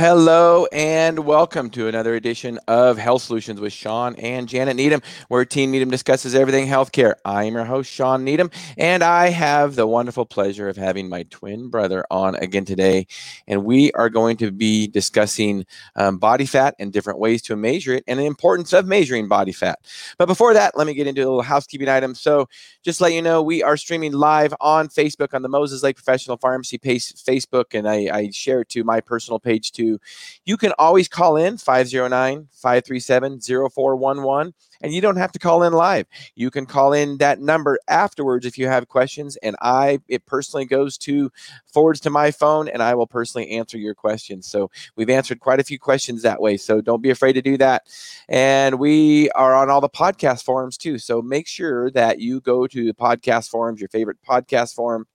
Hello and welcome to another edition of Health Solutions with Shawn and Janet Needham, where Team Needham discusses everything healthcare. I am your host, Shawn Needham, and I have the wonderful pleasure of having my twin brother on again today. And we are going to be discussing um, body fat and different ways to measure it and the importance of measuring body fat. But before that, let me get into a little housekeeping item. So, just let you know, we are streaming live on Facebook on the Moses Lake Professional Pharmacy page, Facebook, and I, I share it to my personal page too. You can always call in 509 537 0411, and you don't have to call in live. You can call in that number afterwards if you have questions, and I, it personally goes to forwards to my phone, and I will personally answer your questions. So we've answered quite a few questions that way. So don't be afraid to do that. And we are on all the podcast forums too. So make sure that you go to the podcast forums, your favorite podcast forum,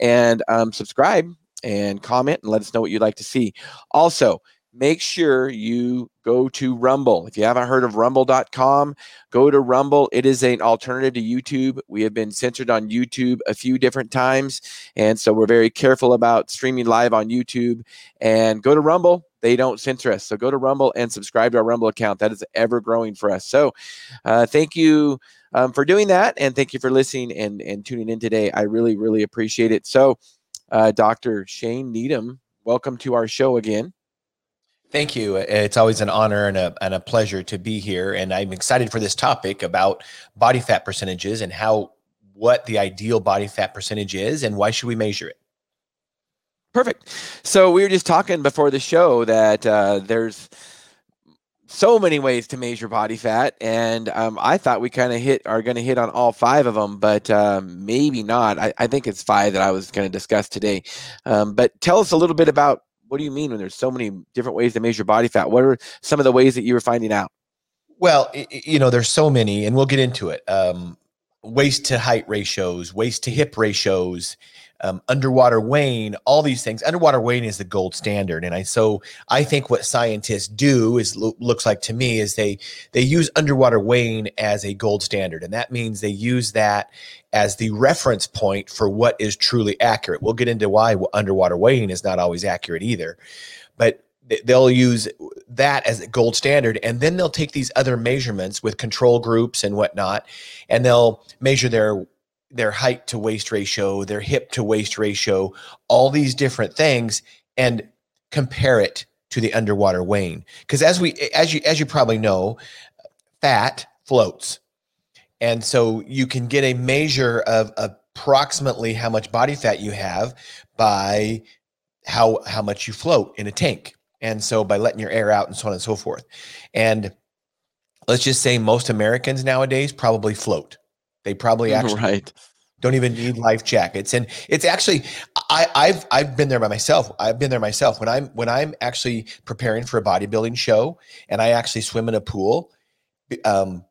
and um, subscribe and comment and let us know what you'd like to see. Also, make sure you go to Rumble. If you haven't heard of rumble.com, go to Rumble. It is an alternative to YouTube. We have been censored on YouTube a few different times. And so we're very careful about streaming live on YouTube. And go to Rumble. They don't censor us. So go to Rumble and subscribe to our Rumble account. That is ever growing for us. So uh, thank you um, for doing that. And thank you for listening and, and tuning in today. I really, really appreciate it. So, uh, Dr. Shane Needham, welcome to our show again. Thank you. It's always an honor and a, and a pleasure to be here. And I'm excited for this topic about body fat percentages and how what the ideal body fat percentage is and why should we measure it. Perfect. So we were just talking before the show that uh, there's so many ways to measure body fat, and um, I thought we kind of hit are going to hit on all five of them, but um, maybe not. I, I, think it's five that I was going to discuss today. Um, but tell us a little bit about what do you mean when there's so many different ways to measure body fat? What are some of the ways that you were finding out? Well, you know, there's so many, and we'll get into it. Um, waist to height ratios, waist to hip ratios, um, underwater weighing, all these things. Underwater weighing is the gold standard, and I so I think what scientists do is lo- looks like to me is they they use underwater weighing as a gold standard, and that means they use that as the reference point for what is truly accurate. We'll get into why underwater weighing is not always accurate either, but they'll use that as a gold standard and then they'll take these other measurements with control groups and whatnot and they'll measure their their height to waist ratio, their hip to waist ratio, all these different things, and compare it to the underwater weighing. Because as we as you as you probably know, fat floats. And so you can get a measure of approximately how much body fat you have by how how much you float in a tank. And so by letting your air out and so on and so forth. And let's just say most Americans nowadays probably float. They probably actually right. don't even need life jackets. And it's actually I, I've I've been there by myself. I've been there myself. When I'm when I'm actually preparing for a bodybuilding show and I actually swim in a pool, um,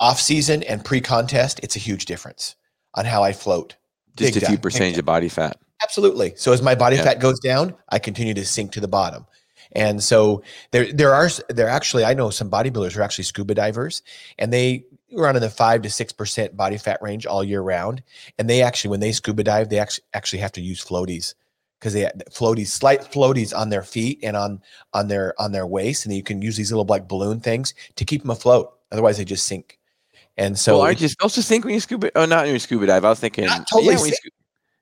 off season and pre contest, it's a huge difference on how I float. Just Big a few percentage of body fat. Absolutely. So as my body yeah. fat goes down, I continue to sink to the bottom. And so there there are there actually I know some bodybuilders who are actually scuba divers and they run in the five to six percent body fat range all year round. And they actually, when they scuba dive, they actually actually have to use floaties because they floaties, slight floaties on their feet and on on their on their waist, and you can use these little like balloon things to keep them afloat. Otherwise, they just sink. And so, well, aren't you supposed to sink when you scuba? Oh, not when you scuba dive. I was thinking, totally yeah, sink.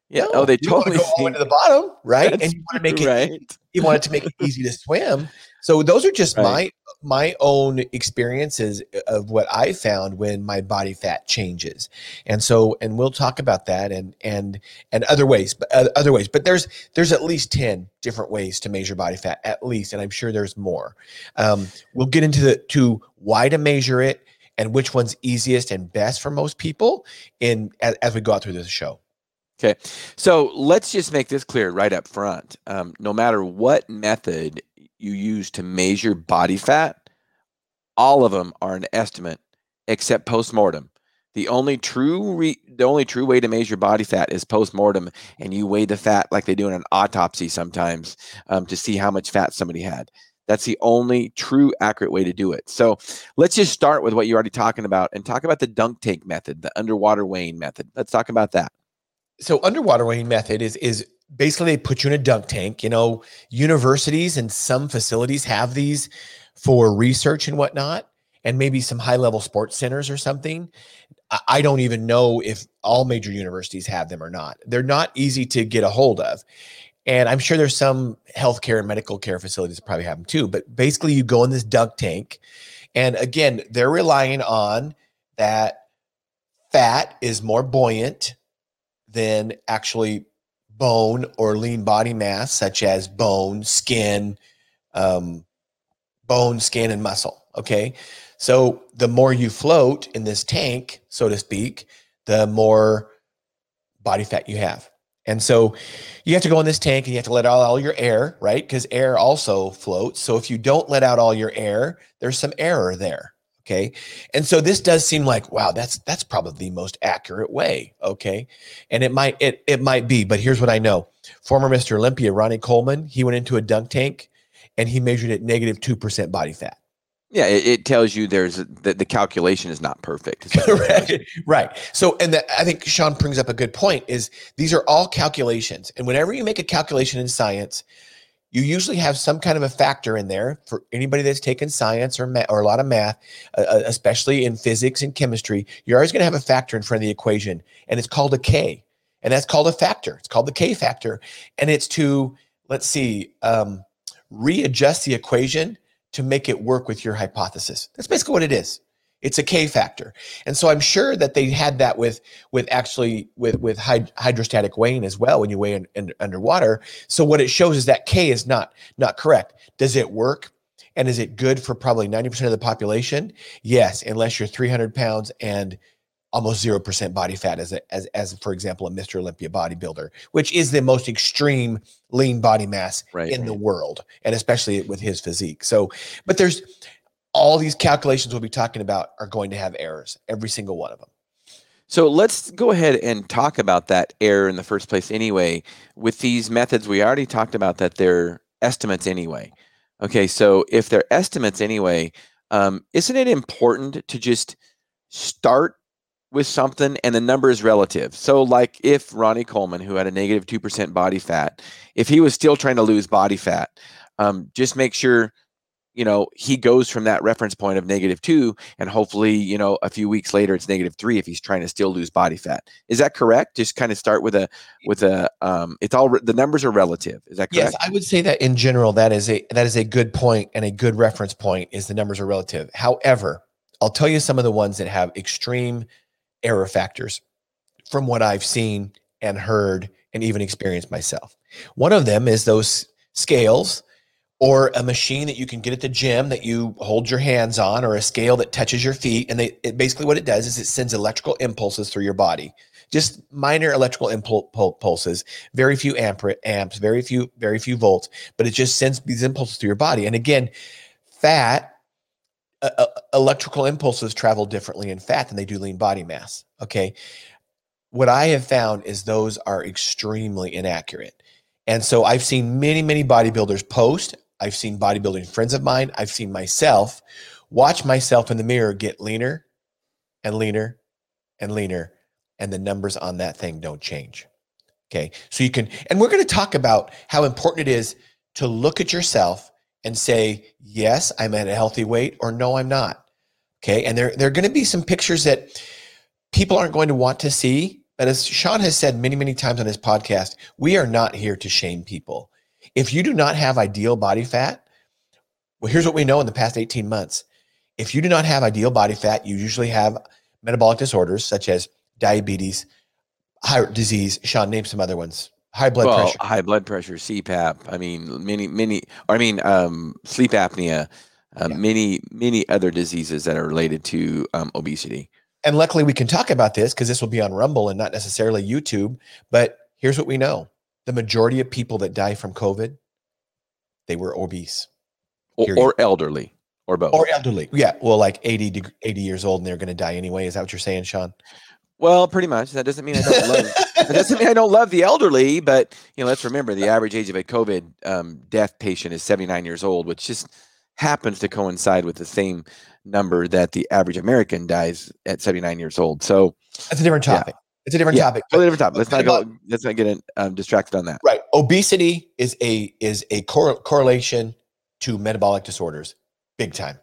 yeah. No, oh, they totally go all to the bottom, right? That's and you want to make it. Right. You want it to make it easy to swim. So those are just right. my my own experiences of what I found when my body fat changes. And so and we'll talk about that and and and other ways, but uh, other ways. But there's there's at least 10 different ways to measure body fat at least and I'm sure there's more. Um, we'll get into the to why to measure it and which one's easiest and best for most people in as, as we go out through this show. Okay. So let's just make this clear right up front. Um, no matter what method you use to measure body fat, all of them are an estimate except postmortem. The only true re- the only true way to measure body fat is postmortem, and you weigh the fat like they do in an autopsy sometimes um, to see how much fat somebody had. That's the only true accurate way to do it. So let's just start with what you're already talking about and talk about the dunk tank method, the underwater weighing method. Let's talk about that so underwater weighing method is is basically they put you in a dunk tank. You know, universities and some facilities have these for research and whatnot, and maybe some high level sports centers or something. I don't even know if all major universities have them or not. They're not easy to get a hold of. And I'm sure there's some healthcare and medical care facilities that probably have them too. But basically, you go in this dunk tank. And again, they're relying on that fat is more buoyant than actually bone or lean body mass, such as bone, skin, um, bone, skin, and muscle. Okay. So the more you float in this tank, so to speak, the more body fat you have. And so you have to go in this tank and you have to let out all your air, right? Because air also floats. So if you don't let out all your air, there's some error there. Okay. And so this does seem like, wow, that's that's probably the most accurate way. Okay. And it might it it might be, but here's what I know. Former Mr. Olympia, Ronnie Coleman, he went into a dunk tank and he measured at negative two percent body fat. Yeah, it, it, tells you there's that the calculation is not perfect. right. right. So, and the, I think Shawn brings up a good point. Is these are all calculations, and whenever you make a calculation in science, you usually have some kind of a factor in there for anybody that's taken science or or a lot of math, uh, uh, especially in physics and chemistry. You're always going to have a factor in front of the equation, and it's called a k, and that's called a factor. It's called the k factor, and it's to let's see, um, readjust the equation to make it work with your hypothesis. That's basically what it is. It's a K factor. And so I'm sure that they had that with with actually with with hydrostatic weighing as well when you weigh in, in, underwater. So what it shows is that K is not not correct. Does it work? And is it good for probably 90% of the population? Yes, unless you're 300 pounds and almost 0% body fat as, a, as, as for example, a Mr. Olympia bodybuilder, which is the most extreme lean body mass right, in right. the world, and especially with his physique. So, but there's all these calculations we'll be talking about are going to have errors, every single one of them. So let's go ahead and talk about that error in the first place anyway. With these methods, we already talked about that they're estimates anyway. Okay, so if they're estimates anyway, um, isn't it important to just start with something and the number is relative. So, like if Ronnie Coleman, who had a negative 2% body fat, if he was still trying to lose body fat, um, just make sure, you know, he goes from that reference point of negative two and hopefully, you know, a few weeks later it's negative three if he's trying to still lose body fat. Is that correct? Just kind of start with a, with a, um, it's all, the numbers are relative. Is that correct? Yes, I would say that in general, that is a, that is a good point and a good reference point is the numbers are relative. However, I'll tell you some of the ones that have extreme error factors from what I've seen and heard and even experienced myself. One of them is those scales or a machine that you can get at the gym that you hold your hands on or a scale that touches your feet and they it, basically what it does is it sends electrical impulses through your body just minor electrical impulses very few amps very few very few volts but it just sends these impulses through your body and again fat uh, electrical impulses travel differently in fat than they do lean body mass. Okay. What I have found is those are extremely inaccurate. And so I've seen many, many bodybuilders post. I've seen bodybuilding friends of mine. I've seen myself watch myself in the mirror get leaner and leaner and leaner, and the numbers on that thing don't change. Okay. So you can, and we're going to talk about how important it is to look at yourself and say, yes, I'm at a healthy weight, or no, I'm not. Okay. And there, there are going to be some pictures that people aren't going to want to see. But as Shawn has said many, many times on his podcast, we are not here to shame people. If you do not have ideal body fat, well, here's what we know in the past 18 months. If you do not have ideal body fat, you usually have metabolic disorders such as diabetes, heart disease. Shawn, name some other ones high blood well, pressure high blood pressure cpap i mean many many i mean um, sleep apnea uh, yeah. many many other diseases that are related to um, obesity and luckily we can talk about this because this will be on rumble and not necessarily youtube but here's what we know the majority of people that die from covid they were obese or, or elderly or both or elderly yeah well like 80 80 years old and they're going to die anyway is that what you're saying shawn well, pretty much. That doesn't mean I don't love. that doesn't mean I don't love the elderly, but you know, let's remember the average age of a COVID um, death patient is 79 years old, which just happens to coincide with the same number that the average American dies at 79 years old. So that's a different topic. It's a different yeah, topic. Totally different topic. Let's not go. Let's not get um, distracted on that. Right. obesity is a is a cor- correlation to metabolic disorders, big time,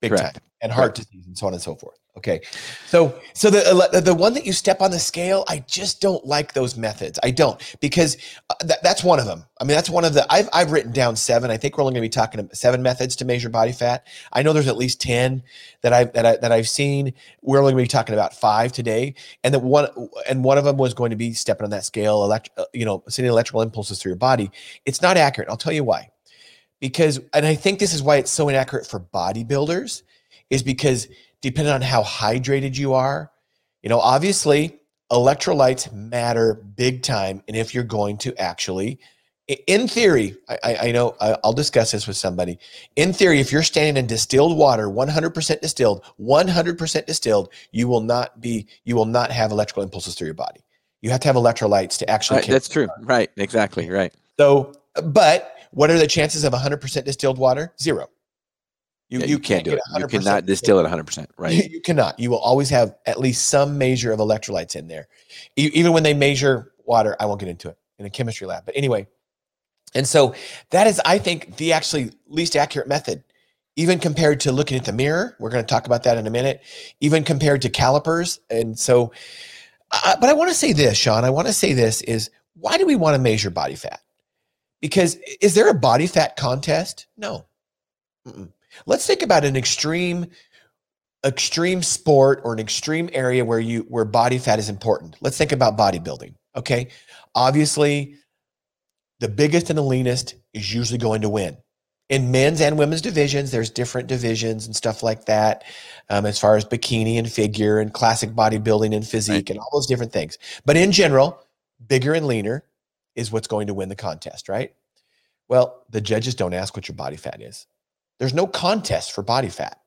big Correct. time, and heart disease and so on and so forth. Okay, so so the the one that you step on the scale, I just don't like those methods. I don't because uh, that, that's one of them. I mean, that's one of the I've I've written down seven. I think we're only going to be talking about seven methods to measure body fat. I know there's at least ten that I that I that I've seen. We're only going to be talking about five today, and that one and one of them was going to be stepping on that scale, elect, uh, you know, sending electrical impulses through your body. It's not accurate. I'll tell you why. Because and I think this is why it's so inaccurate for bodybuilders is because depending on how hydrated you are. You know, obviously, electrolytes matter big time. And if you're going to actually, in theory, I, I know I'll discuss this with somebody. In theory, if you're standing in distilled water, 100% distilled, 100% distilled, you will not be, you will not have electrical impulses through your body. You have to have electrolytes to actually. Right, that's true. Right. Exactly. Right. So, but what are the chances of 100% distilled water? Zero. You, yeah, you, you can't, do it. You cannot distill it 100%. Right. You, you, cannot. You will always have at least some measure of electrolytes in there. E- even when they measure water, I won't get into it in a chemistry lab. But anyway, and so that is, I think, the actually least accurate method, even compared to looking at the mirror. We're going to talk about that in a minute, even compared to calipers. And so, uh, but I want to say this, Shawn, I want to say this is why do we want to measure body fat? Because is there a body fat contest? No. Mm-mm. Let's think about an extreme extreme sport or an extreme area where you where body fat is important. Let's think about bodybuilding. Okay. Obviously, the biggest and the leanest is usually going to win. In men's and women's divisions, there's different divisions and stuff like that, um, as far as bikini and figure and classic bodybuilding and physique right. and all those different things. But in general, bigger and leaner is what's going to win the contest, right? Well, the judges don't ask what your body fat is. There's no contest for body fat.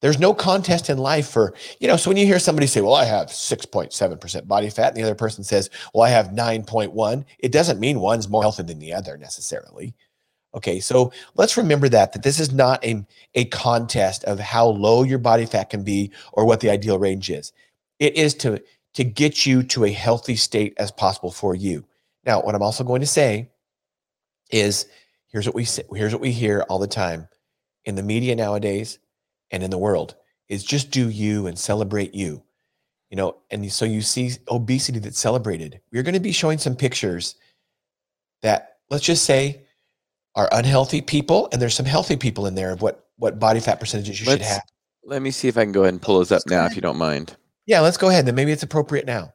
There's no contest in life for, you know, so when you hear somebody say, well, I have 6.7% body fat, and the other person says, well, I have 9.1, it doesn't mean one's more healthy than the other necessarily. Okay, so let's remember that, that this is not a, a contest of how low your body fat can be or what the ideal range is. It is to, to get you to a healthy state as possible for you. Now, what I'm also going to say is here's what we say, here's what we hear all the time in the media nowadays and in the world is just do you and celebrate you. You know, and so you see obesity that's celebrated. We're going to be showing some pictures that let's just say are unhealthy people, and there's some healthy people in there of what what body fat percentages you let's, should have. Let me see if I can go ahead and pull those up now, if you don't mind. Yeah, let's go ahead. Then maybe it's appropriate now.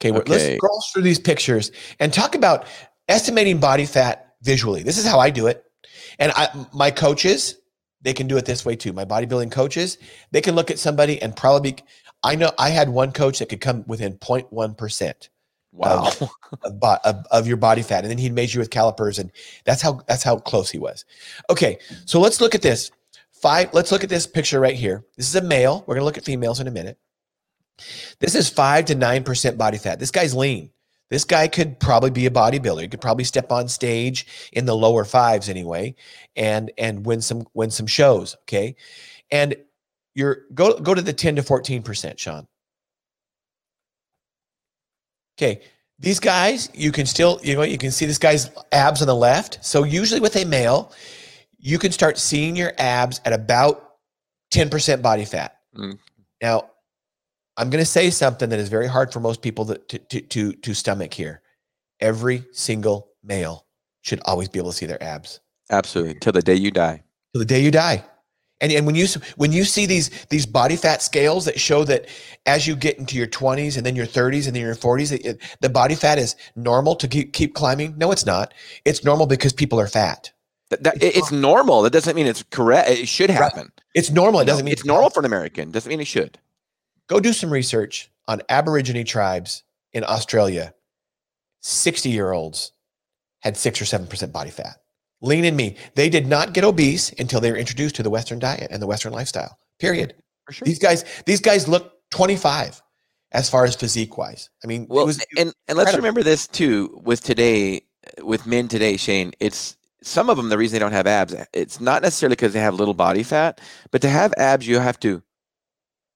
Okay, okay. let's scroll through these pictures and talk about estimating body fat visually. This is how I do it. And I, my coaches, they can do it this way too. My bodybuilding coaches, they can look at somebody and probably, I know I had one coach that could come within 0.1%. Wow. Of, of, of, your body fat. And then he'd measure with calipers. And that's how, that's how close he was. Okay. So let's look at this five. Let's look at this picture right here. This is a male. We're going to look at females in a minute. This is five to 9% body fat. This guy's lean. This guy could probably be a bodybuilder. He could probably step on stage in the lower fives anyway, and and win some win some shows. Okay, and you're go go to the ten to fourteen percent, Shawn. Okay, these guys you can still you know you can see this guy's abs on the left. So usually with a male, you can start seeing your abs at about ten percent body fat. Mm. Now I'm going to say something that is very hard for most people to, to, to, to stomach here. Every single male should always be able to see their abs. Absolutely. Till the day you die. Till the day you die. And, and when you when you see these these body fat scales that show that as you get into your 20s and then your 30s and then your 40s, it, the body fat is normal to keep keep climbing. No, it's not. It's normal because people are fat. That, that, it's, it's normal. That doesn't mean it's correct. It should happen. Right. It's normal. It doesn't mean it's, it's normal for an American. Doesn't mean it should. Go do some research on Aborigine tribes in Australia. 60 year olds had six or 7% body fat. Lean and me. They did not get obese until they were introduced to the Western diet and the Western lifestyle. Period. Sure. These guys, these guys look 25 as far as physique wise. I mean, well, and, and let's remember this too with today, with men today, Shane, it's some of them, the reason they don't have abs, it's not necessarily because they have little body fat, but to have abs, you have to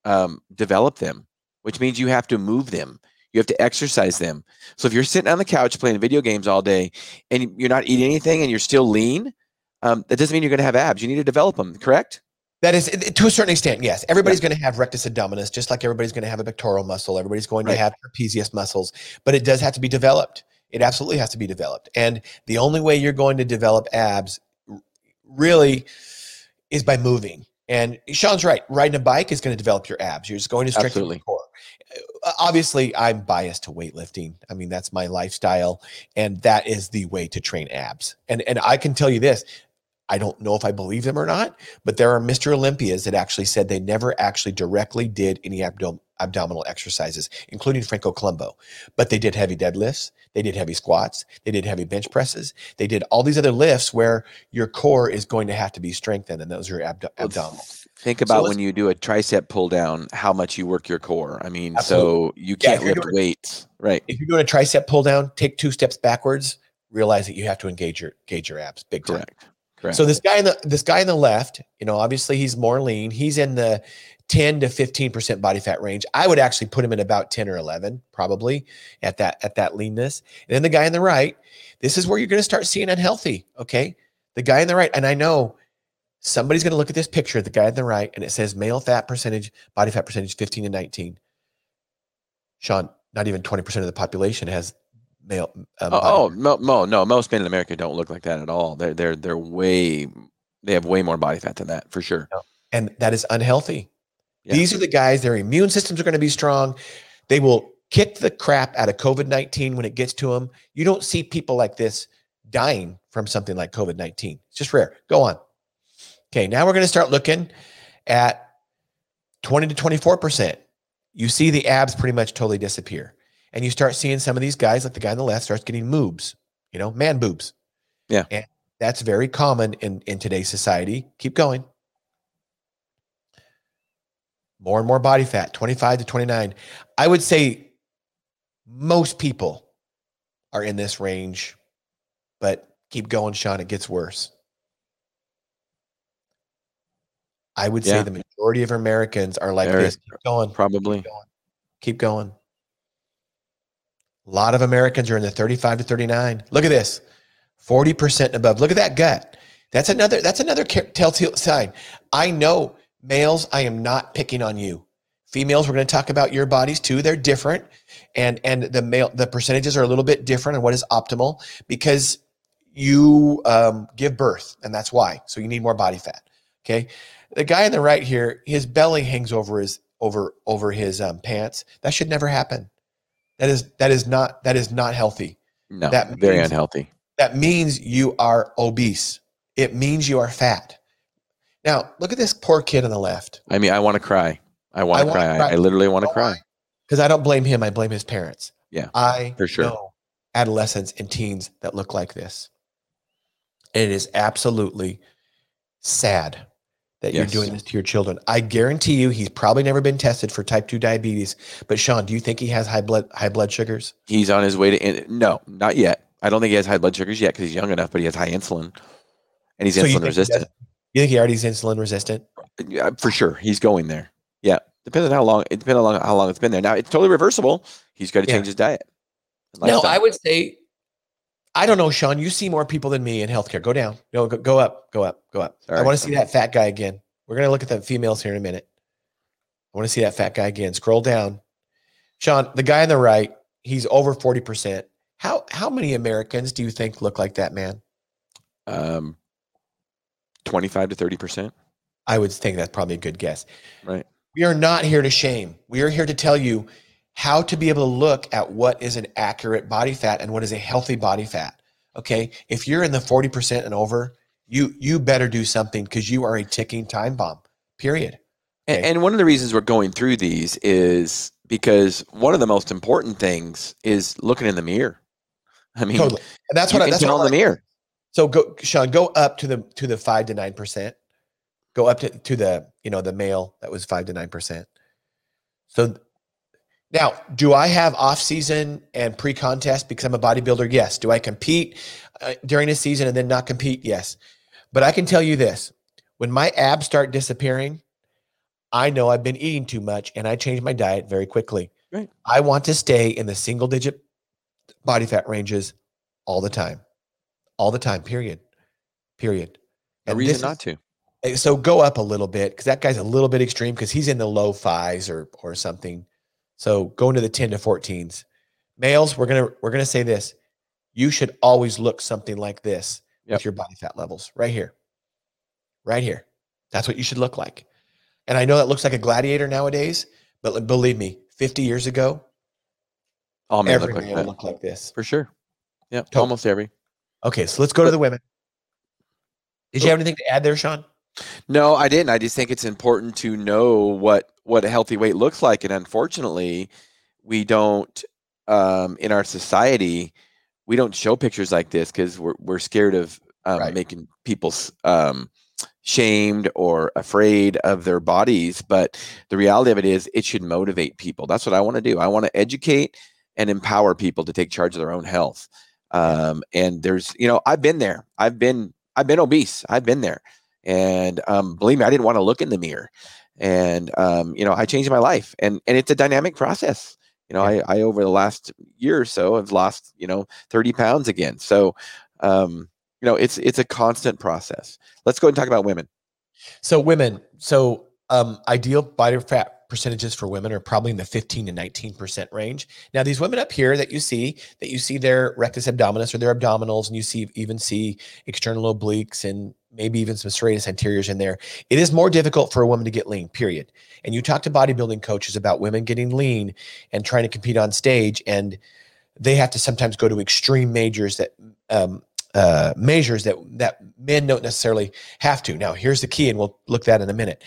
um, develop them, which means you have to move them. You have to exercise them. So if you're sitting on the couch playing video games all day and you're not eating anything and you're still lean, um, that doesn't mean you're going to have abs. You need to develop them, correct? That is, to a certain extent, yes. Everybody's yeah. going to have rectus abdominis, just like everybody's going to have a pectoral muscle. Everybody's going right. to have trapezius muscles, but it does have to be developed. It absolutely has to be developed. And the only way you're going to develop abs really is by moving. And Shawn's right. Riding a bike is going to develop your abs. You're just going to strengthen your core. Uh, obviously, I'm biased to weightlifting. I mean, that's my lifestyle, and that is the way to train abs. And and I can tell you this: I don't know if I believe them or not, but there are Mr. Olympias that actually said they never actually directly did any abdom- abdominal exercises, including Franco Columbu. But they did heavy deadlifts, they did heavy squats, they did heavy bench presses, they did all these other lifts where your core is going to have to be strengthened, and those are abdo- abdominal. Think about so when you do a tricep pull down, how much you work your core. I mean, absolutely. so you can't yeah, lift doing, weights, right? If you're doing a tricep pull down, take two steps backwards. Realize that you have to engage your engage your abs big time. Correct. Correct. So this guy in the this guy in the left, you know, obviously he's more lean. He's in the 10 to 15% body fat range. I would actually put him in about 10 or 11 probably at that at that leanness. And then the guy on the right, this is where you're going to start seeing unhealthy, okay? The guy on the right and I know somebody's going to look at this picture the guy on the right and it says male fat percentage, body fat percentage 15 to 19. Shawn, not even 20% of the population has male. Um, oh, oh no, no, no, most men in America don't look like that at all. They're they're they're way they have way more body fat than that for sure. And that is unhealthy. Yeah. These are the guys. Their immune systems are going to be strong. They will kick the crap out of COVID nineteen when it gets to them. You don't see people like this dying from something like COVID nineteen. It's just rare. Go on. Okay, now we're going to start looking at twenty to twenty four percent. You see the abs pretty much totally disappear and you start seeing some of these guys, like the guy on the left, starts getting moobs, you know, man boobs. Yeah. And that's very common in, in today's society. Keep going. More and more body fat, 25 to 29. I would say most people are in this range, but keep going, Shawn. It gets worse. I would yeah. say the majority of Americans are like this. Keep going. Probably. Keep going. Keep going. A lot of Americans are in the 35 to 39. Look at this. 40% above. Look at that gut. That's another that's another telltale sign. I know males, I am not picking on you. Females, we're going to talk about your bodies too. They're different. And and the male the percentages are a little bit different and what is optimal because you um, give birth and that's why. So you need more body fat. Okay. The guy on the right here, his belly hangs over his over over his um, pants. That should never happen. That is that is not that is not healthy. No, that means, very unhealthy. That means you are obese. It means you are fat. Now, look at this poor kid on the left. I mean, I want to cry. I want to cry. cry. I, literally want to cry. Because I don't blame him. I blame his parents. Yeah. I for sure. know adolescents and teens that look like this. And it is absolutely sad that yes. you're doing this to your children. I guarantee you he's probably never been tested for type 2 diabetes. But Shawn, do you think he has high blood high blood sugars? He's on his way to no, not yet. I don't think he has high blood sugars yet because he's young enough, but he has high insulin and he's so insulin resistant. You think he already is insulin resistant? Yeah, for sure. He's going there. Yeah. Depends on how long it depends on how long it's been there. Now it's totally reversible. He's got to yeah. change his diet. No, I would say I don't know, Shawn. You see more people than me in healthcare. Go down. No, go, go up. Go up. Go up. I want to see that fat guy again. We're gonna look at the females here in a minute. I want to see that fat guy again. Scroll down. Shawn, the guy on the right, he's over 40%. How how many Americans do you think look like that man? Um 25 to 30%. I would think that's probably a good guess. Right. We are not here to shame. We are here to tell you how to be able to look at what is an accurate body fat and what is a healthy body fat. Okay. If you're in the 40% and over, you you better do something because you are a ticking time bomb. Period. Okay? And, and one of the reasons we're going through these is because one of the most important things is looking in the mirror. I mean, totally. And that's what I, that's what in the mirror. So go, Shawn, go up to the to the five to nine percent. Go up to to the you know the male that was five to nine percent. So now, do I have off season and pre contest because I'm a bodybuilder? Yes. Do I compete uh, during a season and then not compete? Yes. But I can tell you this when my abs start disappearing, I know I've been eating too much and I change my diet very quickly. Right. I want to stay in the single digit body fat ranges all the time. All the time, period. Period. No And reason this not to. eh, so go up a little bit because that guy's a little bit extreme because he's in the low fives or or something. So go into the 10 to 14s. Males, we're gonna we're gonna say this. You should always look something like this Yep. with your body fat levels. Right here. Right here. That's what you should look like. And I know that looks like a gladiator nowadays, but believe me, 50 years ago, All men every look like man like this. For sure. Yeah. Totally. Almost every. Okay, so let's go to the women. Did you have anything to add there, Shawn? No, I didn't. I just think it's important to know what what a healthy weight looks like, and unfortunately, we don't um, in our society we don't show pictures like this because we're we're scared of um, Right. making people um, shamed or afraid of their bodies. But the reality of it is, it should motivate people. That's what I want to do. I want to educate and empower people to take charge of their own health. Um, and there's, you know, I've been there. I've been I've been obese. I've been there. And um, believe me, I didn't want to look in the mirror. And um, you know, I changed my life, and and it's a dynamic process. You know, I, I over the last year or so have lost you know thirty pounds again. So, um, you know, it's it's a constant process. Let's go and talk about women. So women, so um, ideal body fat percentages for women are probably in the 15 to 19 percent range. Now, these women up here that you see, that you see their rectus abdominis or their abdominals, and you see even see external obliques and maybe even some serratus anteriors in there. It is more difficult for a woman to get lean. Period. And you talk to bodybuilding coaches about women getting lean and trying to compete on stage, and they have to sometimes go to extreme majors that um, uh, measures that that men don't necessarily have to. Now, here's the key, and we'll look at that in a minute.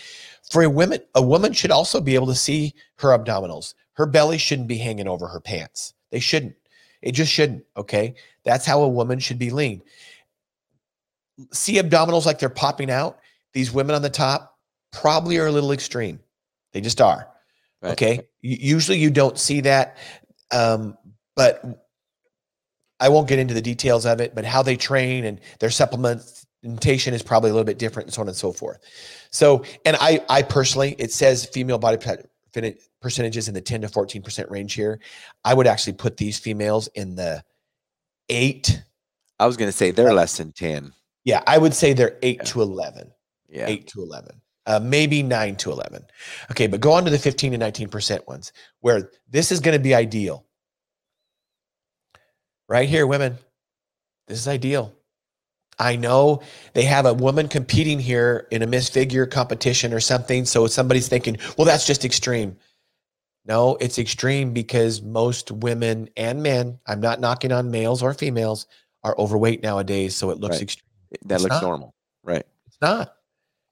For a woman, a woman should also be able to see her abdominals. Her belly shouldn't be hanging over her pants. They shouldn't. It just shouldn't. Okay, that's how a woman should be lean. See abdominals like they're popping out. These women on the top probably are a little extreme. They just are. Right. Okay. Usually you don't see that, um, but I won't get into the details of it. But how they train and their supplementation is probably a little bit different, and so on and so forth. So, and I, I personally, it says female body percentages in the ten to fourteen percent range here. I would actually put these females in the eight. I was going to say they're less than ten. Yeah, I would say they're eight Yeah. to eleven. Yeah. eight to 11, uh, maybe nine to 11. Okay, but go on to the 15 to 19% ones where this is going to be ideal. Right here, women, this is ideal. I know they have a woman competing here in a misfigure competition or something. So somebody's thinking, well, that's just extreme. No, it's extreme because most women and men, I'm not knocking on males or females, are overweight nowadays. So it looks Right. extreme. That It's looks not. normal. Right. It's not.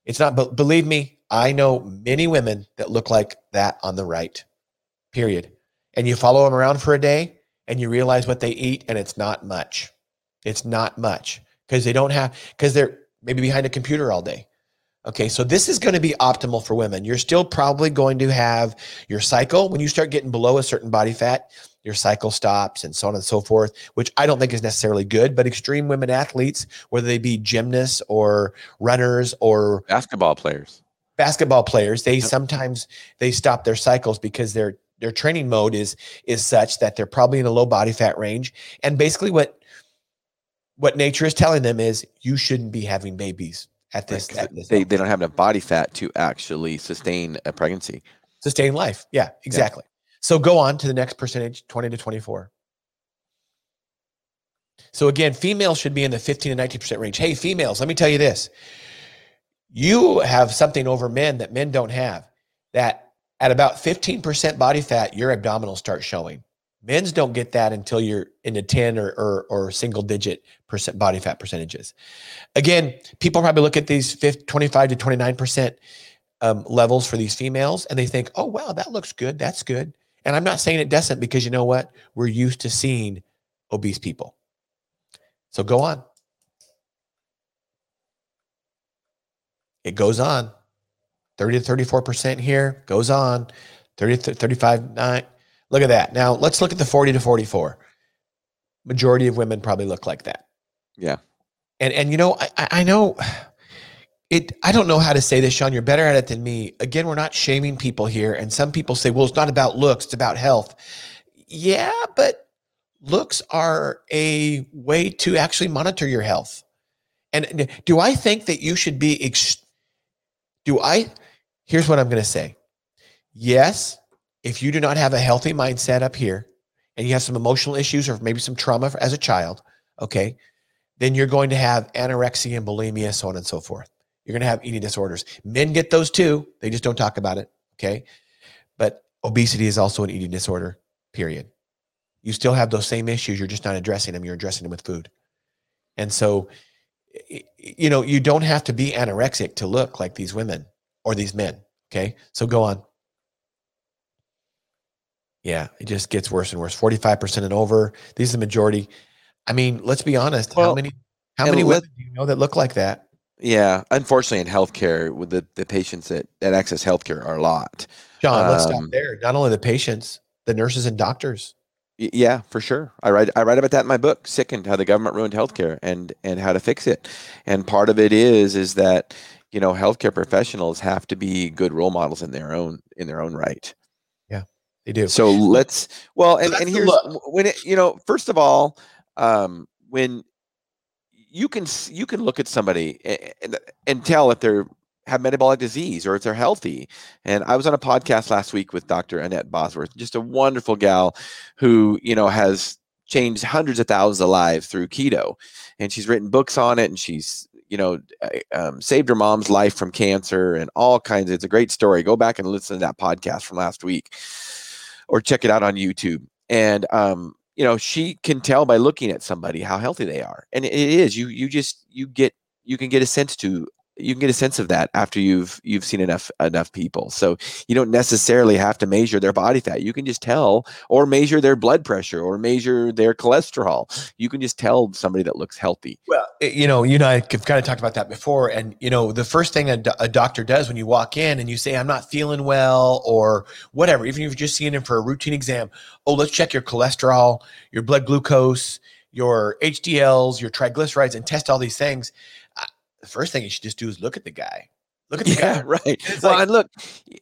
It's not. But believe me, I know many women that look like that on the right. Period. And you follow them around for a day and you realize what they eat, and it's not much. It's not much because they don't have because they're maybe behind a computer all day. Okay, so this is going to be optimal for women. You're still probably going to have your cycle when you start getting below a certain body fat, your cycle stops and so on and so forth, which I don't think is necessarily good. But extreme women athletes, whether they be gymnasts or runners or Basketball players. basketball players, they Yep. sometimes they stop their cycles because their their training mode is is such that they're probably in a low body fat range. And basically what what nature is telling them is you shouldn't be having babies at Right, at this they, they don't have enough body fat to actually sustain a pregnancy. sustain life. Yeah, exactly. So go on to the next percentage, 20 to 24. So again, females should be in the 15 to 19% range. Hey, females, let me tell you this. You have something over men that men don't have. That at about 15% body fat, your abdominals start showing. Men's don't get that until you're in the 10 or, or, or single digit percent body fat percentages. Again, people probably look at these 50, 25 to 29% um, levels for these females and they think, oh, wow, that looks good. That's good. And I'm not saying it doesn't because you know what? We're used to seeing obese people. So go on. It goes on. 30 to 34% here goes on. 30 to 35, 9. Look at that. Now let's look at the 40 to 44. Majority of women probably look like that. Yeah. And and you know, I, I know it I don't know how to say this, Shawn. You're better at it than me. Again, we're not shaming people here. And some people say, well, it's not about looks, it's about health. Yeah, but looks are a way to actually monitor your health. And do I think that you should be ex- do I here's what I'm going to say. Yes, if you do not have a healthy mindset up here and you have some emotional issues or maybe some trauma as a child, okay, then you're going to have anorexia and bulimia, so on and so forth. You're going to have eating disorders. Men get those too. They just don't talk about it. Okay. But obesity is also an eating disorder, period. You still have those same issues. You're just not addressing them. You're addressing them with food. And so, you know, you don't have to be anorexic to look like these women or these men. Okay. So go on. Yeah, it just gets worse and worse. 45% and over. These are the majority. I mean, let's be honest. Well, how many how many women do you know that look like that? Yeah, unfortunately, in healthcare, with the, the patients that, that access healthcare are a lot. John, um, let's stop um, there. Not only the patients, the nurses and doctors. Yeah, for sure. I write I write about that in my book, "Sickened: How the Government Ruined Healthcare and and How to Fix It." And part of it is is that you know healthcare professionals have to be good role models in their own in their own right. They do. So let's well, and, so and here's when it you know first of all, um, when you can you can look at somebody and, and tell if they're have metabolic disease or if they're healthy. And I was on a podcast last week with Dr. Annette Bosworth, just a wonderful gal who, you know, has changed hundreds of thousands of lives through keto. And she's written books on it and she's, you know, um, saved her mom's life from cancer and all kinds. Of, it's a great story. Go back and listen to that podcast from last week or check it out on YouTube. And um, you know she can tell by looking at somebody how healthy they are and it is you you just you get you can get a sense to you can get a sense of that after you've you've seen enough enough people. So you don't necessarily have to measure their body fat. You can just tell or measure their blood pressure or measure their cholesterol. You can just tell somebody that looks healthy. Well you know you know i've kind of talked about that before and you know the first thing a, do- a doctor does when you walk in and you say i'm not feeling well or whatever even if you're just seeing him for a routine exam oh let's check your cholesterol your blood glucose your hdls your triglycerides and test all these things the first thing you should just do is look at the guy. Look at the yeah, guy. Right. It's well, like, and look,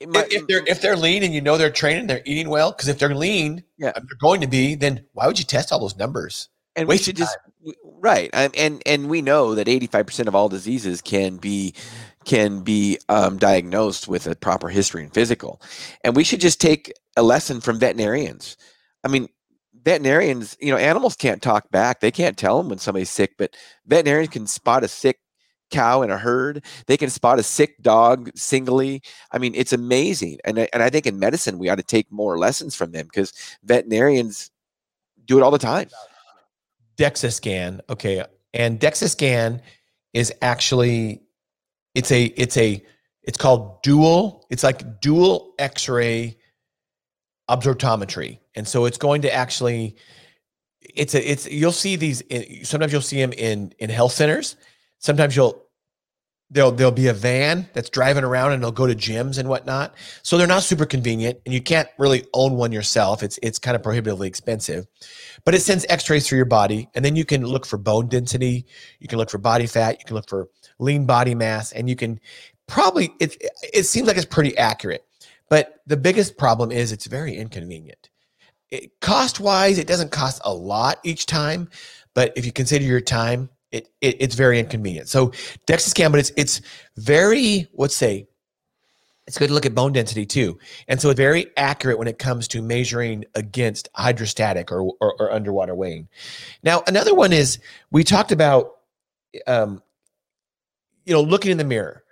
my, if, they're if they're lean and you know they're training, they're eating well. Because if they're lean, yeah, they're going to be. Then why would you test all those numbers? And Waste we should just right. And, and and we know that eighty five percent of all diseases can be can be um, diagnosed with a proper history and physical. And we should just take a lesson from veterinarians. I mean, veterinarians, you know, animals can't talk back. They can't tell them when somebody's sick, but veterinarians can spot a sick cow in a herd. They can spot a sick dog singly. I mean, it's amazing. And I, and I think in medicine, we ought to take more lessons from them because veterinarians do it all the time. DEXA scan. Okay. And DEXA scan is actually, it's a, it's a, it's called dual, it's like dual x-ray absorptiometry. And so it's going to actually, it's a, it's, you'll see these, sometimes you'll see them in, in health centers Sometimes you'll there'll there'll be a van that's driving around and they'll go to gyms and whatnot. So they're not super convenient, and you can't really own one yourself. It's it's kind of prohibitively expensive, but it sends X-rays through your body, and then you can look for bone density, you can look for body fat, you can look for lean body mass, and you can probably it it seems like it's pretty accurate. But the biggest problem is it's very inconvenient. It, cost wise, it doesn't cost a lot each time, but if you consider your time, it, it it's very inconvenient. So DEXA scan, but it's it's very let's say it's good to look at bone density too, and so it's very accurate when it comes to measuring against hydrostatic or, or, or underwater weighing. Now another one is we talked about, um, you know, looking in the mirror,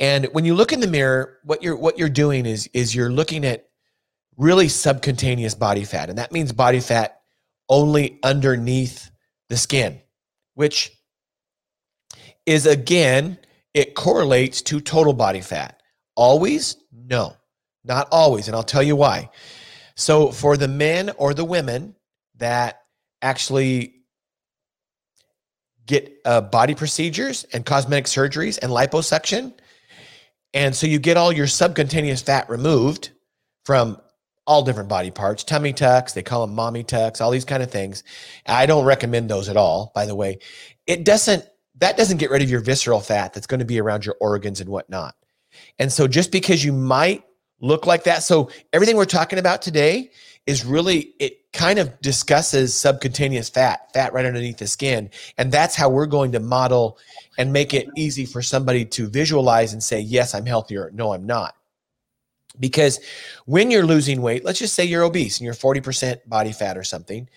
and when you look in the mirror, what you're what you're doing is is you're looking at really subcutaneous body fat, and that means body fat only underneath the skin, which is again, it correlates to total body fat. Always? No, not always. And I'll tell you why. So, for the men or the women that actually get uh, body procedures and cosmetic surgeries and liposuction, and so you get all your subcutaneous fat removed from all different body parts, tummy tucks, they call them mommy tucks, all these kind of things. I don't recommend those at all, by the way. It doesn't that doesn't get rid of your visceral fat that's going to be around your organs and whatnot. And so just because you might look like that, so everything we're talking about today is really it kind of discusses subcutaneous fat, fat right underneath the skin, and that's how we're going to model and make it easy for somebody to visualize and say, "Yes, I'm healthier." No, I'm not. Because when you're losing weight, let's just say you're obese and you're 40% body fat or something,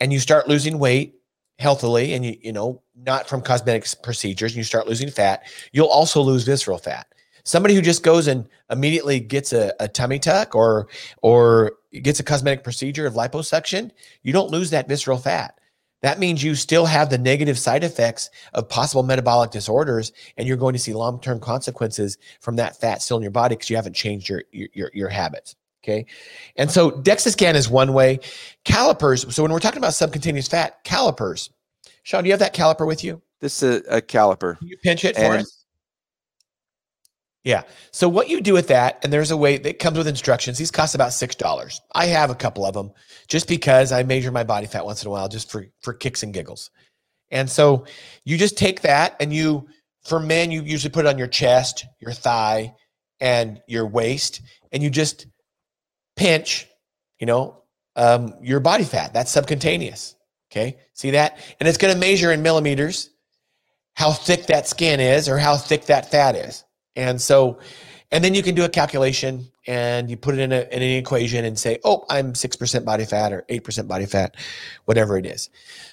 and you start losing weight healthily and you you know not from cosmetic procedures and you start losing fat you'll also lose visceral fat. Somebody who just goes and immediately gets a, a tummy tuck or or gets a cosmetic procedure of liposuction you don't lose that visceral fat. That means you still have the negative side effects of possible metabolic disorders and you're going to see long-term consequences from that fat still in your body because you haven't changed your, your your habits Okay. And so DEXA scan is one way. Calipers. So when we're talking about subcutaneous fat, calipers. Shawn, do you have that caliper with you? This is a, a caliper. Can you pinch it for us? Yeah. So what you do with that, and there's a way that comes with instructions. These cost about six dollars. I have a couple of them just because I measure my body fat once in a while, just for for kicks and giggles. And so you just take that, and you for men you usually put it on your chest, your thigh, and your waist, and you just pinch, you know, um, your body fat. That's subcutaneous. Okay. See that? And it's going to measure in millimeters how thick that skin is or how thick that fat is. And so, and then you can do a calculation and you put it in, a, in an equation and say, oh, I'm 6% body fat or 8% body fat, whatever it is.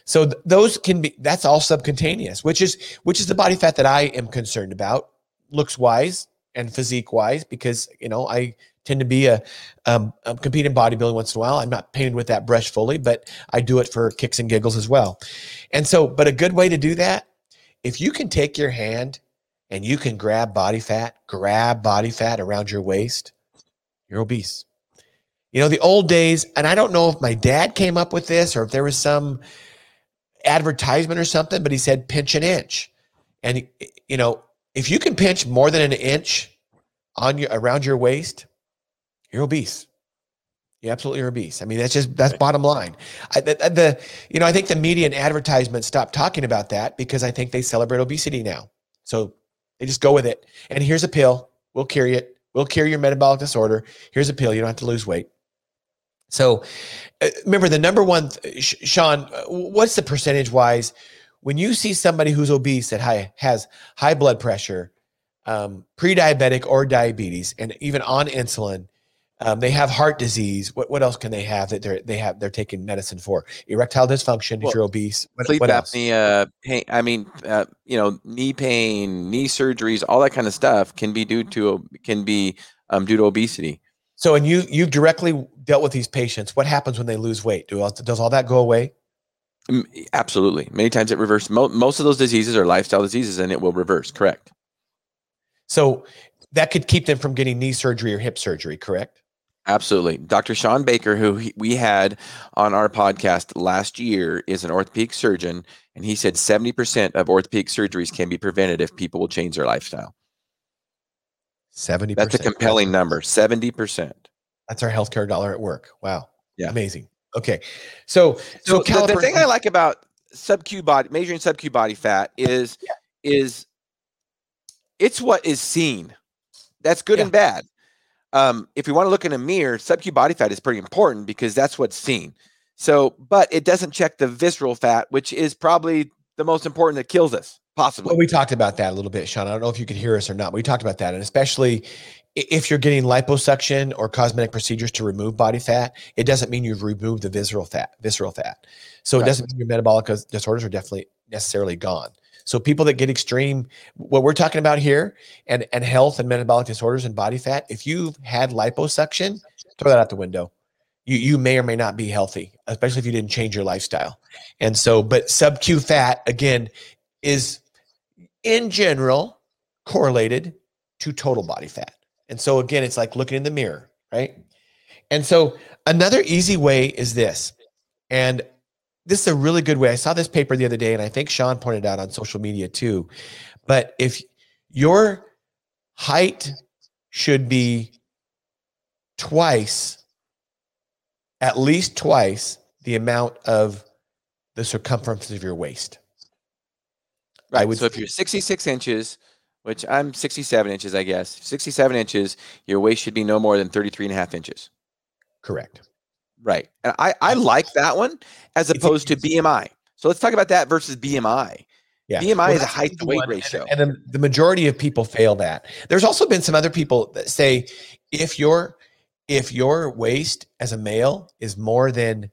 So th- those can be, that's all subcutaneous, which is, which is the body fat that I am concerned about looks wise and physique wise, because, you know, I tend to be a, um, bodybuilding once in a while. I'm not painted with that brush fully, but I do it for kicks and giggles as well. And so, but a good way to do that, if you can take your hand and you can grab body fat, grab body fat around your waist, you're obese. You know, the old days, and I don't know if my dad came up with this or if there was some advertisement or something, but he said pinch an inch. And, you know, if you can pinch more than an inch on your around your waist, you're obese. You're absolutely are obese. I mean, that's just that's bottom line. I, the, the, you know I think the media and advertisement stopped talking about that because I think they celebrate obesity now. So they just go with it. And here's a pill. We'll cure it. We'll cure your metabolic disorder. Here's a pill. You don't have to lose weight. So uh, remember the number one, Shawn. Uh, what's the percentage wise when you see somebody who's obese that high, has high blood pressure, um, pre-diabetic or diabetes, and even on insulin? Um, they have heart disease. What what else can they have that they're they have they're taking medicine for? Erectile dysfunction well, if you're obese. What, sleep what apnea, pain. I mean, uh, you know, knee pain, knee surgeries, all that kind of stuff can be due to can be um, due to obesity. So, and you you've directly dealt with these patients. What happens when they lose weight? Do does all that go away? Absolutely. Many times it reverses. Mo- most of those diseases are lifestyle diseases, and it will reverse. Correct. So that could keep them from getting knee surgery or hip surgery. Correct. Absolutely. Dr. Shawn Baker, who we had on our podcast last year, is an orthopedic surgeon, and he said 70% of orthopedic surgeries can be prevented if people will change their lifestyle. 70%. That's a compelling number 70%. That's our healthcare dollar at work. Wow. Yeah. Amazing. Okay. So, so, so caliper- the, the, thing I like about sub Q body, measuring sub Q body fat is, yeah. is it's what is seen. That's good yeah. and bad um, if you want to look in a mirror, sub-Q body fat is pretty important because that's what's seen. So, but it doesn't check the visceral fat, which is probably the most important that kills us, possibly. Well, we talked about that a little bit, Shawn. I don't know if you could hear us or not. We talked about that, and especially if you're getting liposuction or cosmetic procedures to remove body fat, it doesn't mean you've removed the visceral fat. Visceral fat. So right. it doesn't mean your metabolic disorders are definitely necessarily gone. So people that get extreme, what we're talking about here, and and health and metabolic disorders and body fat. If you've had liposuction, throw that out the window. You you may or may not be healthy, especially if you didn't change your lifestyle. And so, but sub Q fat again is in general correlated to total body fat. And so again, it's like looking in the mirror, right? And so another easy way is this. And this is a really good way. I saw this paper the other day, and I think Shawn pointed out on social media too. But if your height should be twice, at least twice, the amount of the circumference of your waist. Right. I would so if you're 66 inches, which I'm 67 inches, I guess, 67 inches, your waist should be no more than 33 and a half inches. correct. Right. And I, I like that one as opposed to. BMI. So let's talk about that versus BMI. Yeah. BMI Well, is a height to weight one, and- ratio. And, the, the majority of people fail that. There's also been some other people that say if your if your waist as a male is more than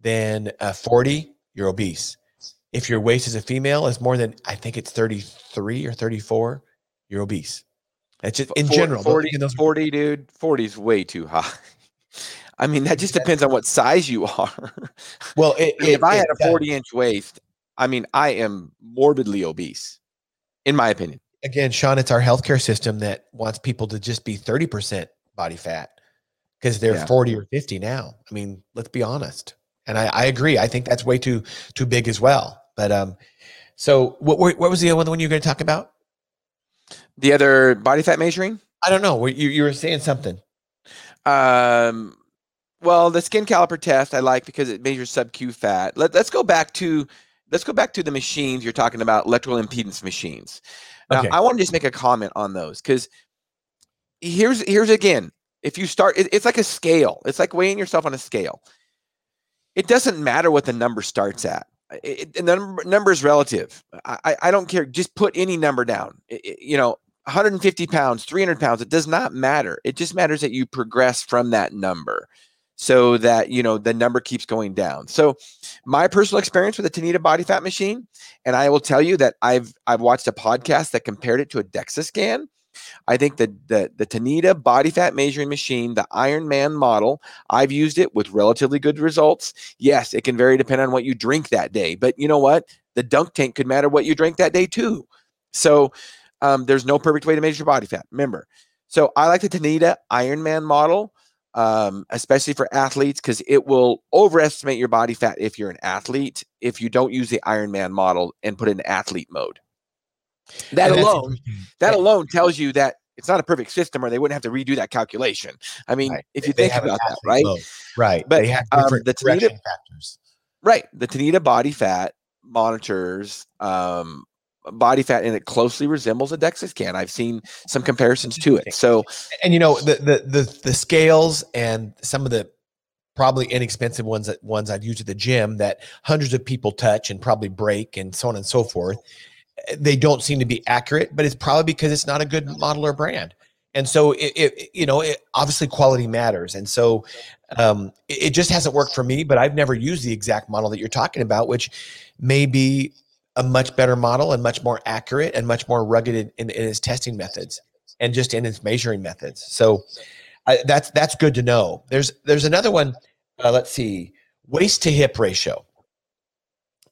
than uh, 40, you're obese. If your waist as a female is more than I think it's 33 or 34, you're obese. That's just in general. 40, those- 40, dude, 40 is way too high. I mean, that just depends on what size you are. well, it, I mean, if I it had a does. 40 inch waist, I mean, I am morbidly obese, in my opinion. again, Shawn, it's our healthcare system that wants people to just be 30% body fat because they're Yeah. 40 or 50 now. I mean, let's be honest. And I, I agree. I think that's way too too big as well. But um, so what what was the other one you were going to talk about? The other body fat measuring, I don't know. You you were saying something. um, well, the skin caliper test I like because it measures sub Q fat. Let, let's go back to let's go back to the machines you're talking about, electrical impedance machines. Now, Okay. I want to just make a comment on those because here's here's again, if you start, it- it's like a scale. It's like weighing yourself on a scale. It doesn't matter what the number starts at. It, it- the number, number is relative. I, I- I don't care. Just put any number down. You know, 150 pounds, 300 pounds. It does not matter. It just matters that you progress from that number, so that you know the number keeps going down. So, my personal experience with the Tanita body fat machine, and I will tell you that I've I've watched a podcast that compared it to a DEXA scan. I think the the the Tanita body fat measuring machine, the Iron Man model, I've used it with relatively good results. Yes, it can vary depending on what you drink that day, but you know what? The dunk tank could matter what you drink that day too. So um, there's no perfect way to measure body fat. Remember, so I like the Tanita Iron Man model, um, especially for athletes, because it will overestimate your body fat if you're an athlete. If you don't use the Iron Man model and put in athlete mode, that And alone that alone tells you that it's not a perfect system or they wouldn't have to redo that calculation. I mean, Right. if you they think about that, right? mode. Right. But, they have um, the Tanita- factors. Right. The Tanita body fat monitors um, body fat and it closely resembles a DEXA. I've seen some comparisons to it. So, and you know the, the the the scales and some of the probably inexpensive ones that ones I'd use at the gym that hundreds of people touch and probably break and so on and so forth. eh, They don't seem to be accurate, but it's probably because it's not a good model or brand. And so it, it you know, it, obviously quality matters. And so um, it, it just hasn't worked for me, but I've never used the exact model that you're talking about, which may be a much better model and much more accurate and much more rugged in, in, its testing methods and just in its measuring methods. So I, that's that's good to know. There's there's another one. Uh, let's see, waist to hip ratio,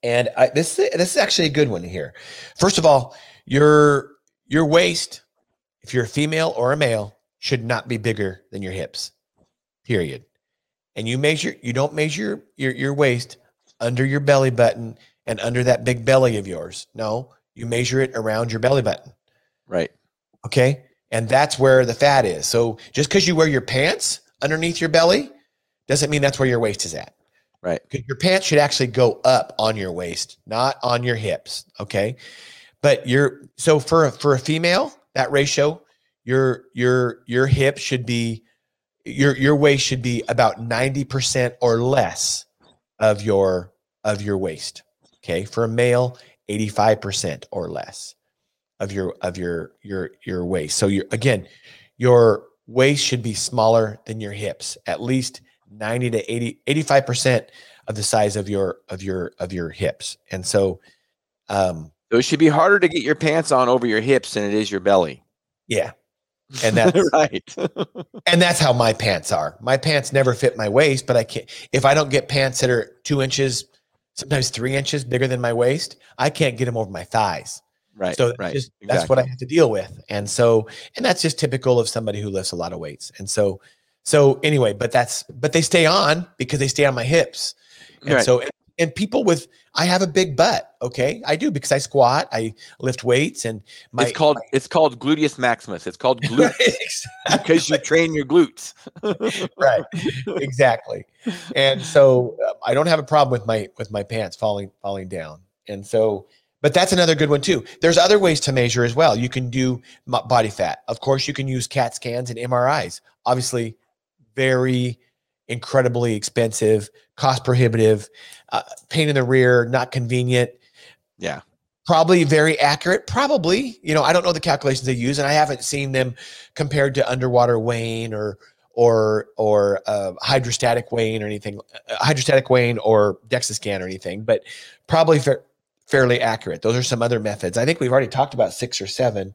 and I, this this is actually a good one here. First of all, your your waist, if you're a female or a male, should not be bigger than your hips. Period. And you measure you don't measure your your waist under your belly button and under that big belly of yours. No, you measure it around your belly button. right. Okay. And that's where the fat is. So just because you wear your pants underneath your belly doesn't mean that's where your waist is at. Right. Because your pants should actually go up on your waist, not on your hips. Okay. But you're so for a, for a female, that ratio, your your your hip should be your your waist should be about 90% or less of your of your waist. Okay. For a male, 85% or less of your of your your your waist. So you're again, your waist should be smaller than your hips, at least 90 to 80 85% of the size of your of your of your hips. And so um So it should be harder to get your pants on over your hips than it is your belly. yeah. And that's right. and that's how my pants are. My pants never fit my waist, but I can't if I don't get pants that are two inches, sometimes three inches bigger than my waist, I can't get them over my thighs. right. So that's right. just that's what I have to deal with. And so and that's just typical of somebody who lifts a lot of weights. And so so anyway, but that's but they stay on because they stay on my hips. And Right. so and people with I have a big butt, okay? I do because I squat, I lift weights and my it's called it's called gluteus maximus. It's called glute because you train your glutes. right exactly and so uh, i don't have a problem with my with my pants falling falling down and so But that's another good one too. There's other ways to measure as well. You can do body fat. Of course, you can use CAT scans and MRIs. Obviously, very incredibly expensive, cost prohibitive, uh, pain in the rear, not convenient. Yeah. Probably very accurate. Probably, you know, I don't know the calculations they use, and I haven't seen them compared to underwater weighing or or or uh, hydrostatic weighing or anything, uh, hydrostatic weighing or DEXA scan or anything. But probably fa- fairly accurate. Those are some other methods. I think we've already talked about six or seven.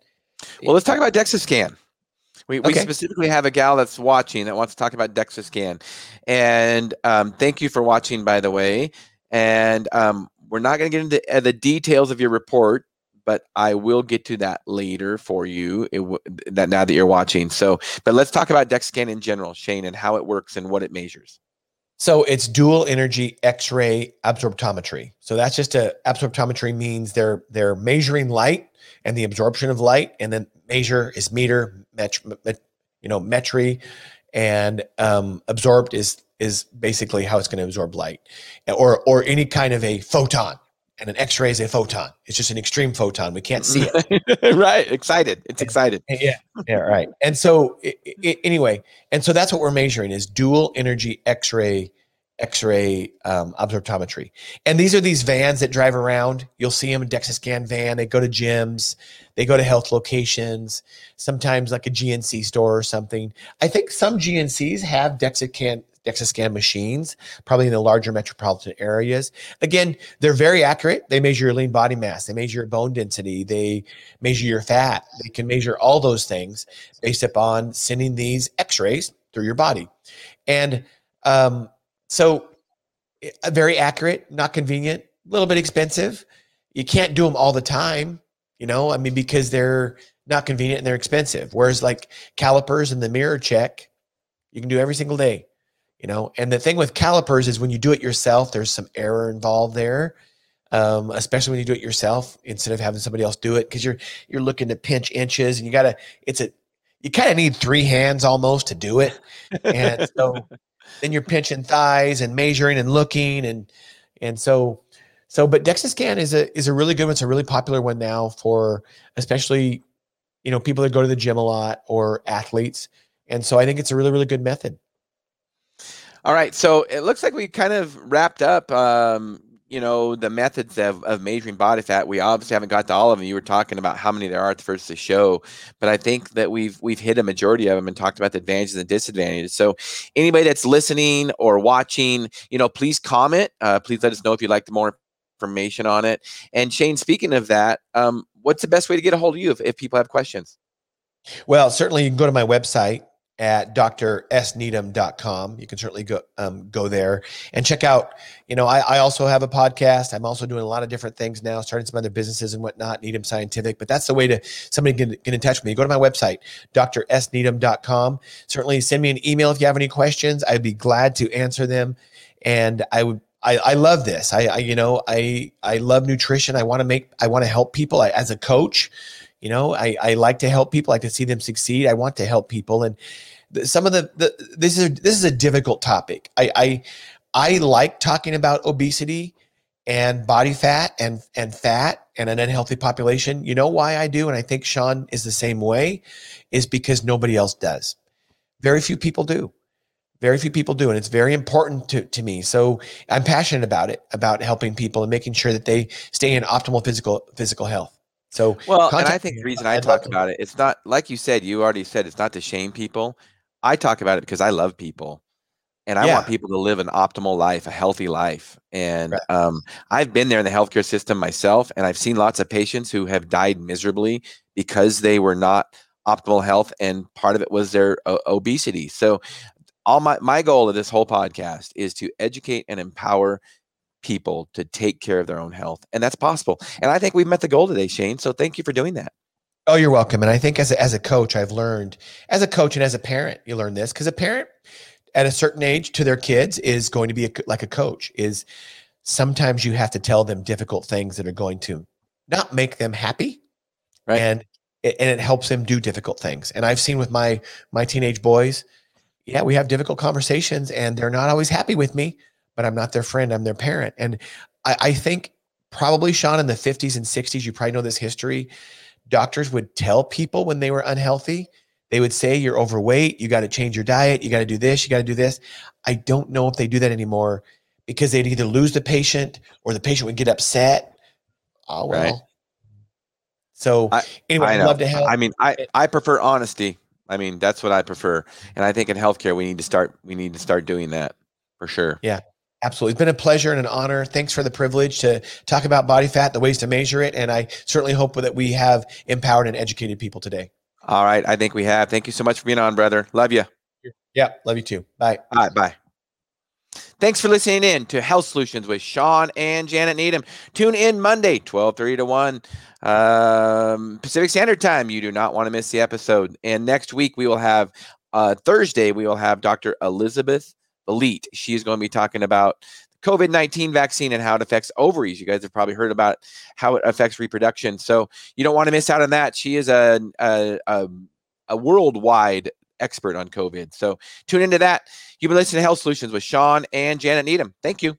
Well, let's talk about DEXA scan. We, we specifically have a gal that's watching that wants to talk about DEXA scan. And um, thank you for watching, by the way. And um, we're not going to get into uh, the details of your report, but I will get to that later for you. W- that now that you're watching. So, but let's talk about DEXA scan in general, Shane, and how it works and what it measures. So it's dual energy X-ray absorptometry. So that's just a absorptometry means they're they're measuring light and the absorption of light, and then measure is meter, met, met, you know, metry, and um, absorbed is is basically how it's going to absorb light, or or any kind of a photon. And an X-ray is a photon. It's just an extreme photon. We can't see it. right. Excited. It's excited. Yeah. Yeah. Right. And so it, it, anyway, and so that's what we're measuring is dual energy X-ray X-ray um, absorptometry. And these are these vans that drive around. You'll see them in DEXA scan van. They go to gyms, they go to health locations, sometimes like a GNC store or something. I think some GNCs have DEXA DEXA machines, probably in the larger metropolitan areas. Again, they're very accurate. They measure your lean body mass, they measure your bone density, they measure your fat. They can measure all those things based upon sending these X-rays through your body. And um, so eh, very accurate, not convenient, a little bit expensive. You can't do them all the time, you know, I mean, because they're not convenient and they're expensive. Whereas like calipers and the mirror check, you can do every single day, you know. And the thing with calipers is when you do it yourself, there's some error involved there. Um, especially when you do it yourself instead of having somebody else do it because you're you're looking to pinch inches and you gotta it's a you kind of need three hands almost to do it and so then you're pinching thighs and measuring and looking and and so so but DEXA scan is a is a really good one. It's a really popular one now for especially you know people that go to the gym a lot or athletes. And so I think it's a really really good method. All right, so it looks like we kind of wrapped up um, you know the methods of, of measuring body fat we obviously haven't got to all of them you were talking about how many there are at the first of the show but i think that we've we've hit a majority of them and talked about the advantages and disadvantages so anybody that's listening or watching you know please comment uh, please let us know if you'd like more information on it and shane speaking of that um, what's the best way to get a hold of you if, if people have questions well certainly you can go to my website at drsneedham.com. You can certainly go um, go there and check out. You know, I, I, also have a podcast. I'm also doing a lot of different things now, starting some other businesses and whatnot. Needham Scientific, but that's the way to somebody get, get in touch with me. Go to my website, drsneedham.com. Certainly, send me an email if you have any questions. I'd be glad to answer them. And I would I, I love this. I, I, you know, I, I love nutrition. I want to make, I want to help people I, as a coach. You know, I, I like to help people. I to see them succeed. I want to help people. And some of the, the this is this is a difficult topic. I, I I like talking about obesity and body fat and and fat and an unhealthy population. You know why I do, and I think Shawn is the same way, is because nobody else does. Very few people do. Very few people do, and it's very important to, to me. So I'm passionate about it, about helping people and making sure that they stay in optimal physical physical health. So well, and I think the reason I talk about it, it's not like you said. You already said it's not to shame people. I talk about it because I love people and I yeah. want people to live an optimal life, a healthy life. And right. um, I've been there in the healthcare system myself, and I've seen lots of patients who have died miserably because they were not optimal health, and part of it was their uh, obesity. So, all my my goal of this whole podcast is to educate and empower people to take care of their own health, and that's possible. And I think we've met the goal today, Shane. So, thank you for doing that. Oh, you're welcome. And I think as a, as a coach, I've learned as a coach and as a parent, you learn this because a parent at a certain age to their kids is going to be a, like a coach is sometimes you have to tell them difficult things that are going to not make them happy. Right. And it, and it helps them do difficult things. And I've seen with my my teenage boys, yeah, we have difficult conversations and they're not always happy with me, but I'm not their friend. I'm their parent. And I, I think probably Shawn in the 50s and 60s, you probably know this history. Doctors would tell people when they were unhealthy, they would say, You're overweight, you got to change your diet, you got to do this, you got to do this. I don't know if they do that anymore because they'd either lose the patient or the patient would get upset. Oh well. Right. So I, anyway, I would love to help. I mean, I, I prefer honesty. I mean, that's what I prefer. And I think in healthcare we need to start we need to start doing that for sure. Yeah. Absolutely. It's been a pleasure and an honor. Thanks for the privilege to talk about body fat, the ways to measure it. And I certainly hope that we have empowered and educated people today. All right. I think we have. Thank you so much for being on, brother. Love you. Yeah. Love you too. Bye. All right. Bye. Thanks for listening in to Health Solutions with Shawn and Janet Needham. Tune in Monday, 12:30 to 1 um, Pacific Standard Time. You do not want to miss the episode. And next week we will have uh, Thursday we will have Dr. Elizabeth Elite. She's going to be talking about COVID 19 vaccine and how it affects ovaries. You guys have probably heard about how it affects reproduction. So you don't want to miss out on that. She is a, a, a, a worldwide expert on COVID. So tune into that. You've been listening to Health Solutions with Shawn and Janet Needham. Thank you.